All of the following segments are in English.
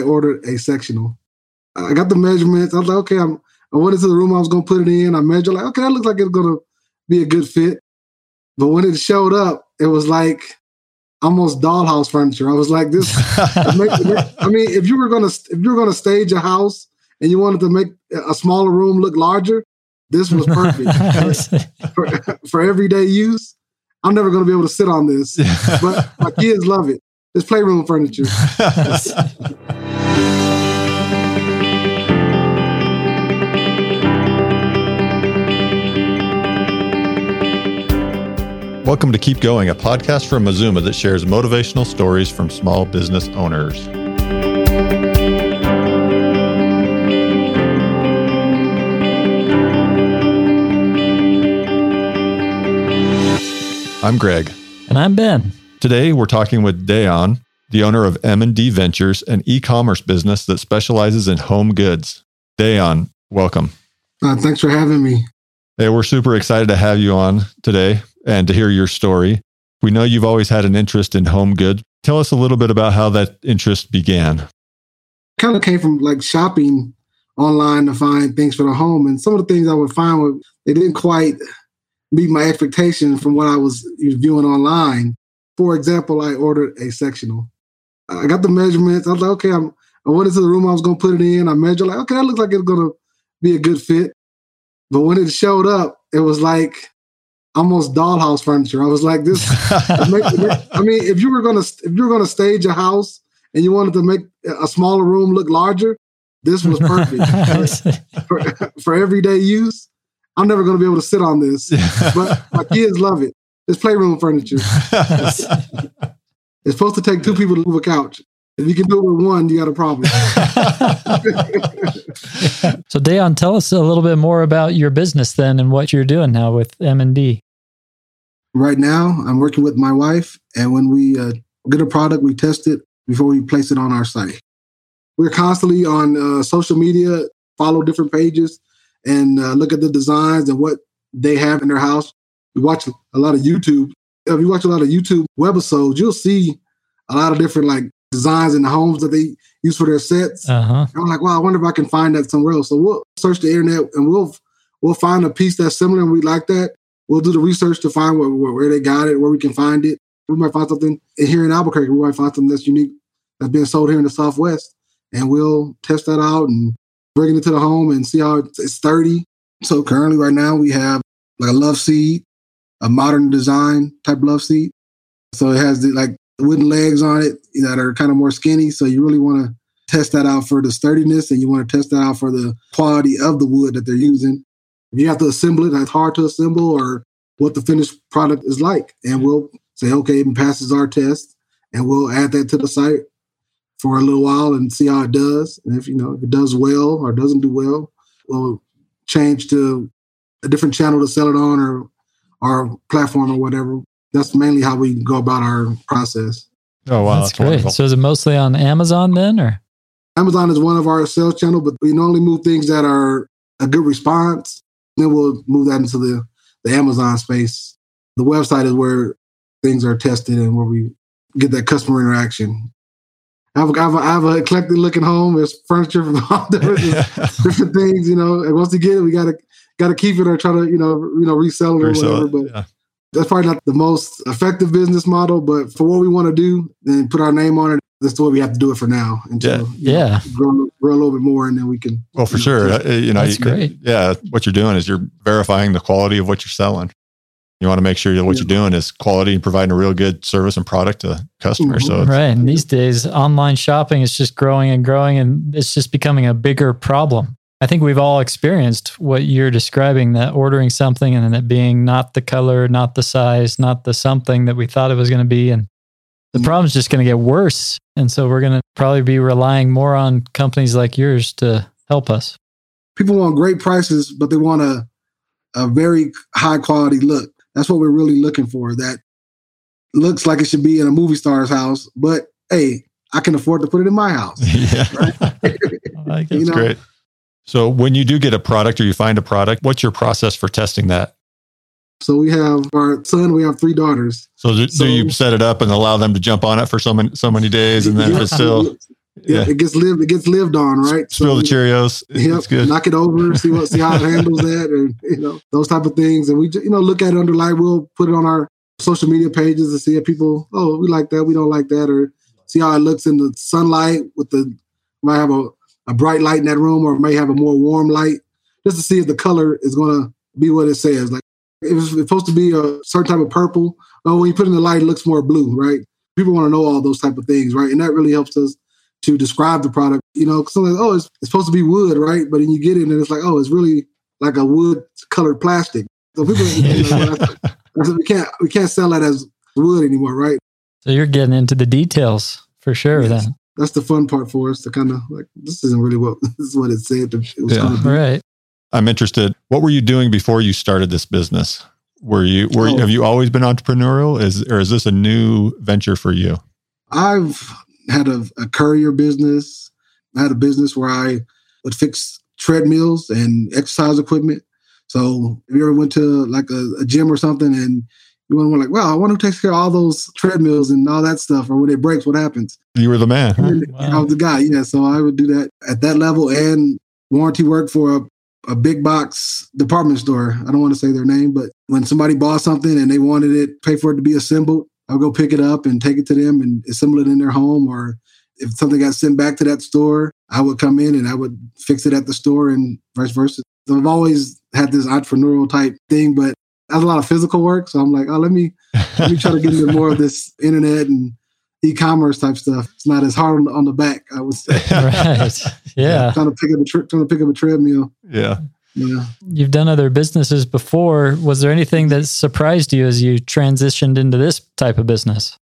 I ordered a sectional. I got the measurements. I was like, okay, I'm, I went into the room I was going to put it in. I measured, like, okay, that looks like it's going to be a good fit. But when it showed up, it was like almost dollhouse furniture. I was like, this. I mean, if you were gonna if you were gonna stage a house and you wanted to make a smaller room look larger, this was perfect for, for, everyday use. I'm never gonna be able to sit on this, but my kids love it. It's playroom furniture. Welcome to Keep Going, a podcast from Mazuma that shares motivational stories from small business owners. I'm Greg. And I'm Ben. Today we're talking with Dayon, the owner of M&D Ventures, an e-commerce business that specializes in home goods. Dayon, welcome. Uh, thanks for having me. Hey, we're super excited to have you on today and to hear your story. We know you've always had an interest in home goods. Tell us a little bit about how that interest began. Kind of came from like shopping online to find things for the home. And some of the things I would find were they didn't quite meet my expectations from what I was viewing online. For example, I ordered a sectional. I got the measurements. I was like, okay, I'm, I went into the room I was going to put it in. I measured, like, okay, that looks like it's going to be a good fit. But when it showed up, it was like almost dollhouse furniture. I was like, this. I mean, if you were gonna if you were gonna stage a house and you wanted to make a smaller room look larger, this was perfect for, for, everyday use. I'm never gonna be able to sit on this, but my kids love it. It's playroom furniture. it's, it's supposed to take two people to move a couch. If you can do it with one, you got a problem. so, Dayon, tell us a little bit more about your business then and what you're doing now with M&D. Right now, I'm working with my wife, and when we uh, get a product, we test it before we place it on our site. We're constantly on uh, social media, follow different pages, and uh, look at the designs and what they have in their house. We watch a lot of YouTube. If you watch a lot of YouTube webisodes, you'll see a lot of different like designs in the homes that they use for their sets. Uh-huh. I'm like, well, I wonder if I can find that somewhere else. So we'll search the internet and we'll we'll find a piece that's similar and we like that. We'll do the research to find where, where they got it, where we can find it. We might find something here in Albuquerque. We might find something that's unique that's being sold here in the Southwest, and we'll test that out and bring it to the home and see how it's sturdy. So currently, right now, we have like a love seat, a modern design type love seat. So it has the, like wooden legs on it that are kind of more skinny. So you really want to test that out for the sturdiness and you want to test that out for the quality of the wood that they're using. If you have to assemble it, that's hard to assemble or what the finished product is like. And mm-hmm. we'll say, okay, it passes our test and we'll add that to the site for a little while and see how it does. And if you know if it does well or doesn't do well, we'll change to a different channel to sell it on or our platform or whatever that's mainly how we go about our process. Oh wow, that's, that's great. Wonderful. So is it mostly on Amazon then, or Amazon is one of our sales channel, but we normally move things that are a good response. Then we'll move that into the the Amazon space. The website is where things are tested and where we get that customer interaction. I have, I have, a, I have a eclectic looking home. There's furniture from all different, different things, you know. And once we get it, we gotta gotta keep it or try to, you know, you know, resell it or resell whatever. It, but yeah. That's probably not the most effective business model, but for what we want to do and put our name on it, that's the way we have to do it for now until yeah, yeah. Grow, grow, a little bit more, and then we can. Well, for sure, uh, you know, that's you, great. Yeah, what you're doing is you're verifying the quality of what you're selling. You want to make sure that what yeah. you're doing is quality and providing a real good service and product to customers. Mm-hmm. So right, and these days, online shopping is just growing and growing, and it's just becoming a bigger problem. I think we've all experienced what you're describing that ordering something and then it being not the color, not the size, not the something that we thought it was going to be. And the mm-hmm. problem's just going to get worse. And so we're going to probably be relying more on companies like yours to help us. People want great prices, but they want a, a very high quality look. That's what we're really looking for. That looks like it should be in a movie star's house, but hey, I can afford to put it in my house. Yeah. Right? like That's you know? great. So when you do get a product or you find a product, what's your process for testing that? So we have our son, we have three daughters. So do, so do, you set it up and allow them to jump on it for so many so many days and then yeah, it's still Yeah, it gets lived. It gets lived on, right? Spill the Cheerios. Yep, It's good. knock it over, see what, see how it handles that, and you know those type of things. And we, you know, look at it under light. We'll put it on our social media pages to see if people, oh, we like that, we don't like that, or see how it looks in the sunlight with the might have a, a bright light in that room, or may have a more warm light, just to see if the color is going to be what it says. Like if it's supposed to be a certain type of purple, oh, when you put in the light, it looks more blue, right? People want to know all those type of things, right? And that really helps us to describe the product. You know, something oh, it's, it's supposed to be wood, right? But then you get it and it's like, oh, it's really like a wood colored plastic. So people, you know, we can't we can't sell that as wood anymore, right? So you're getting into the details for sure Yes. then. That's the fun part for us to kind of like this isn't really what this is what it said. It was Yeah. be. Right. I'm interested. What were you doing before you started this business? Were you were you, Oh. have you always been entrepreneurial? Is or is this a new venture for you? I've had a, a courier business. I had a business where I would fix treadmills and exercise equipment. So if you ever went to like a, a gym or something and you were like, wow, I wonder who takes care of all those treadmills and all that stuff, or when it breaks, what happens? You were the man. huh? And I was the guy, yeah. So I would do that at that level and warranty work for a, a big box department store. I don't want to say their name, but when somebody bought something and they wanted it, pay for it to be assembled, I'll go pick it up and take it to them and assemble it in their home. Or if something got sent back to that store, I would come in and I would fix it at the store and vice versa. So I've always had this entrepreneurial type thing, but that's a lot of physical work. So I'm like, oh, let me let me try to get into more of this internet and e-commerce type stuff. It's not as hard on, on the back, I would say. right. Yeah. trying to pick up a tre- trying to pick up a treadmill. yeah. Yeah. You've done other businesses before. Was there anything that surprised you as you transitioned into this type of business?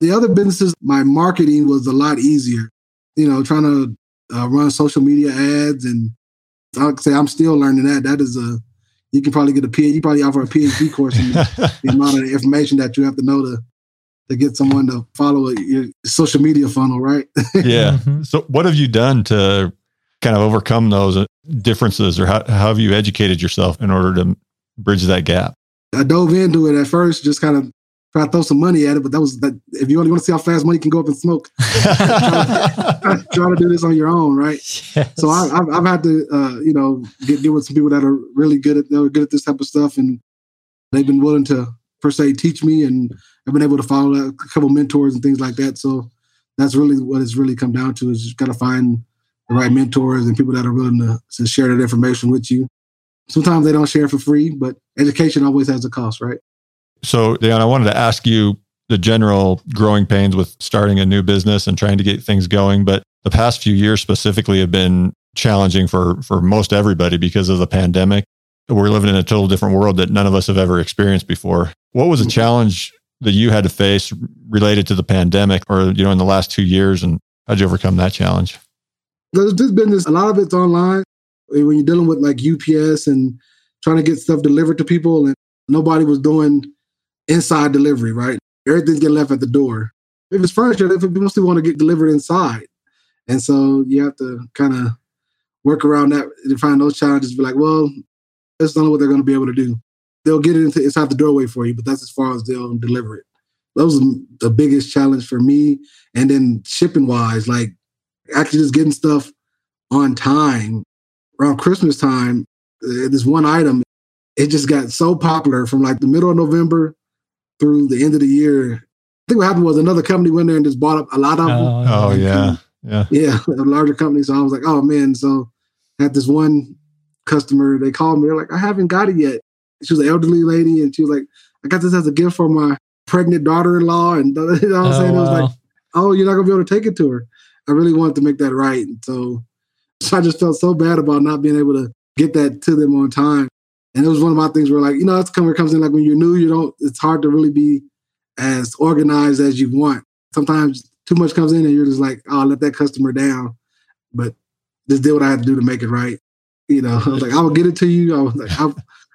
The other businesses, my marketing was a lot easier. You know, trying to uh, run social media ads, and I'd say I'm still learning that. That is a you can probably get a PhD. You probably offer a PhD course in the amount of information that you have to know to to get someone to follow your social media funnel, right? yeah. Mhm. So what have you done to kind of overcome those differences or how, how have you educated yourself in order to bridge that gap? I dove into it at first, just kind of try to throw some money at it. But that was that. If you only want to see how fast money can go up in smoke, try, try to do this on your own, right? Yes. So I, I've, I've had to, uh, you know, get, get with some people that are really good at, they're good at this type of stuff, and they've been willing to per se teach me, and I've been able to follow a couple mentors and things like that. So that's really what it's really come down to is just got to find the right mentors and people that are willing to, to share that information with you. Sometimes they don't share for free, but education always has a cost, right? So, Dan, I wanted to ask you the general growing pains with starting a new business and trying to get things going, but the past few years specifically have been challenging for for most everybody because of the pandemic. We're living in a total different world that none of us have ever experienced before. What was a mm-hmm. challenge that you had to face related to the pandemic or you know in the last 2 years and how'd you overcome that challenge? There's this business, a lot of it's online. When you're dealing with like UPS and trying to get stuff delivered to people, and nobody was doing inside delivery, right? Everything's getting left at the door. If it's furniture, if people still want to get delivered inside, and so you have to kind of work around that and find those challenges. Be like, well, that's not what they're going to be able to do. They'll get it into, inside the doorway for you, but that's as far as they'll deliver it. That was the biggest challenge for me. And then shipping wise, like actually just getting stuff on time around Christmas time. uh, This one item, it just got so popular from like the middle of November through the end of the year. I think what happened was another company went there and just bought up a lot of them. Oh, oh yeah. Yeah. Yeah, a larger company. So I was like, oh man. So I had this one customer, they called me, they're like, I haven't got it yet. She was an elderly lady and she was like, I got this as a gift for my pregnant daughter in law. And you know what I'm saying? It was oh, like, oh, you're not gonna be able to take it to her. I really wanted to make that right. And so, so I just felt so bad about not being able to get that to them on time. And it was one of my things where like, you know, that's come it comes in like when you're new, you don't it's hard to really be as organized as you want. Sometimes too much comes in and you're just like, oh, let that customer down. But just did what I had to do to make it right. You know, I was like, I will get it to you. I was like, I,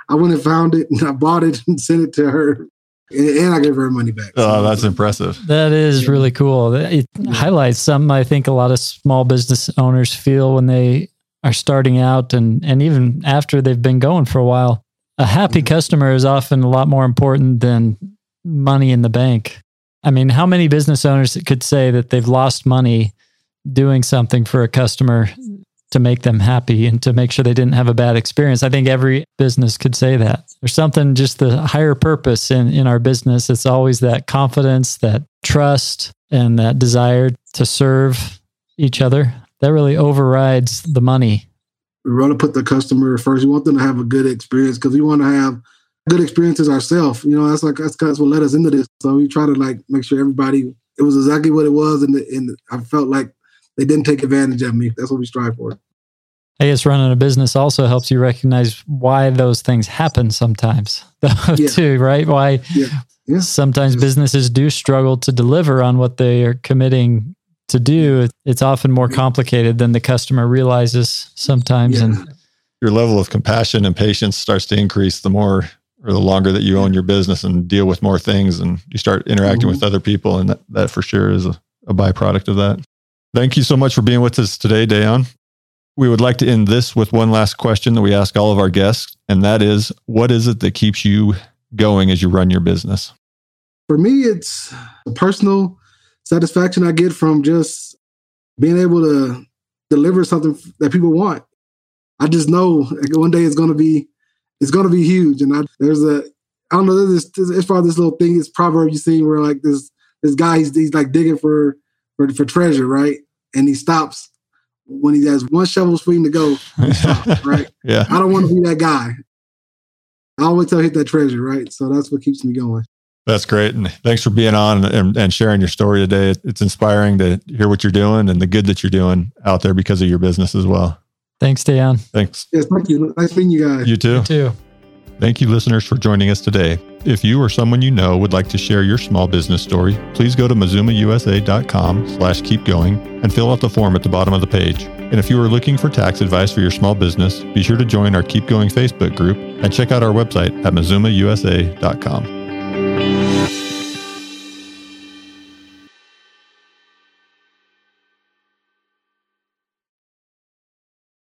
I went and found it and I bought it and sent it to her. And, and I gave her her money back. Oh, that's impressive. That is Yeah. really cool. It Yeah. highlights something I think a lot of small business owners feel when they are starting out and, and even after they've been going for a while. A happy Mhm. customer is often a lot more important than money in the bank. I mean, how many business owners could say that they've lost money doing something for a customer to make them happy and to make sure they didn't have a bad experience. I think every business could say that. There's something just the higher purpose in, in our business. It's always that confidence, that trust, and that desire to serve each other. That really overrides the money. We want to put the customer first. We want them to have a good experience because we want to have good experiences ourselves. You know, that's like that's, that's what led us into this. So we try to like make sure everybody it was exactly what it was, and, and I felt like they didn't take advantage of me. That's what we strive for. I guess running a business also helps you recognize why those things happen sometimes, yeah. too, right? Why yeah. Yeah. sometimes businesses do struggle to deliver on what they are committing to do. It's often more complicated than the customer realizes sometimes. And your level of compassion and patience starts to increase the more or the longer that you own your business and deal with more things and you start interacting mm-hmm. with other people. And that, that for sure is a, a byproduct of that. Thank you so much for being with us today, Dayon. We would like to end this with one last question that we ask all of our guests, and that is what is it that keeps you going as you run your business? For me, it's a personal satisfaction I get from just being able to deliver something that people want. I just know one day it's going to be it's going to be huge. And I, there's a I don't know there's this as far as this little thing, this proverb you see where like this this guy he's, he's like digging for, for for treasure, right? And he stops when he has one shovel swing to go, right? yeah. I don't want to be that guy. I always tell hit that treasure, right? So that's what keeps me going. That's great. And thanks for being on and, and, sharing your story today. It's inspiring to hear what you're doing and the good that you're doing out there because of your business as well. Thanks, Dan. Thanks. Yes, thank you. Nice meeting you guys. You too. You too. Thank you, listeners, for joining us today. If you or someone you know would like to share your small business story, please go to mazumausa.com slash keep going and fill out the form at the bottom of the page. And if you are looking for tax advice for your small business, be sure to join our Keep Going Facebook group and check out our website at mazumausa.com. Thank you.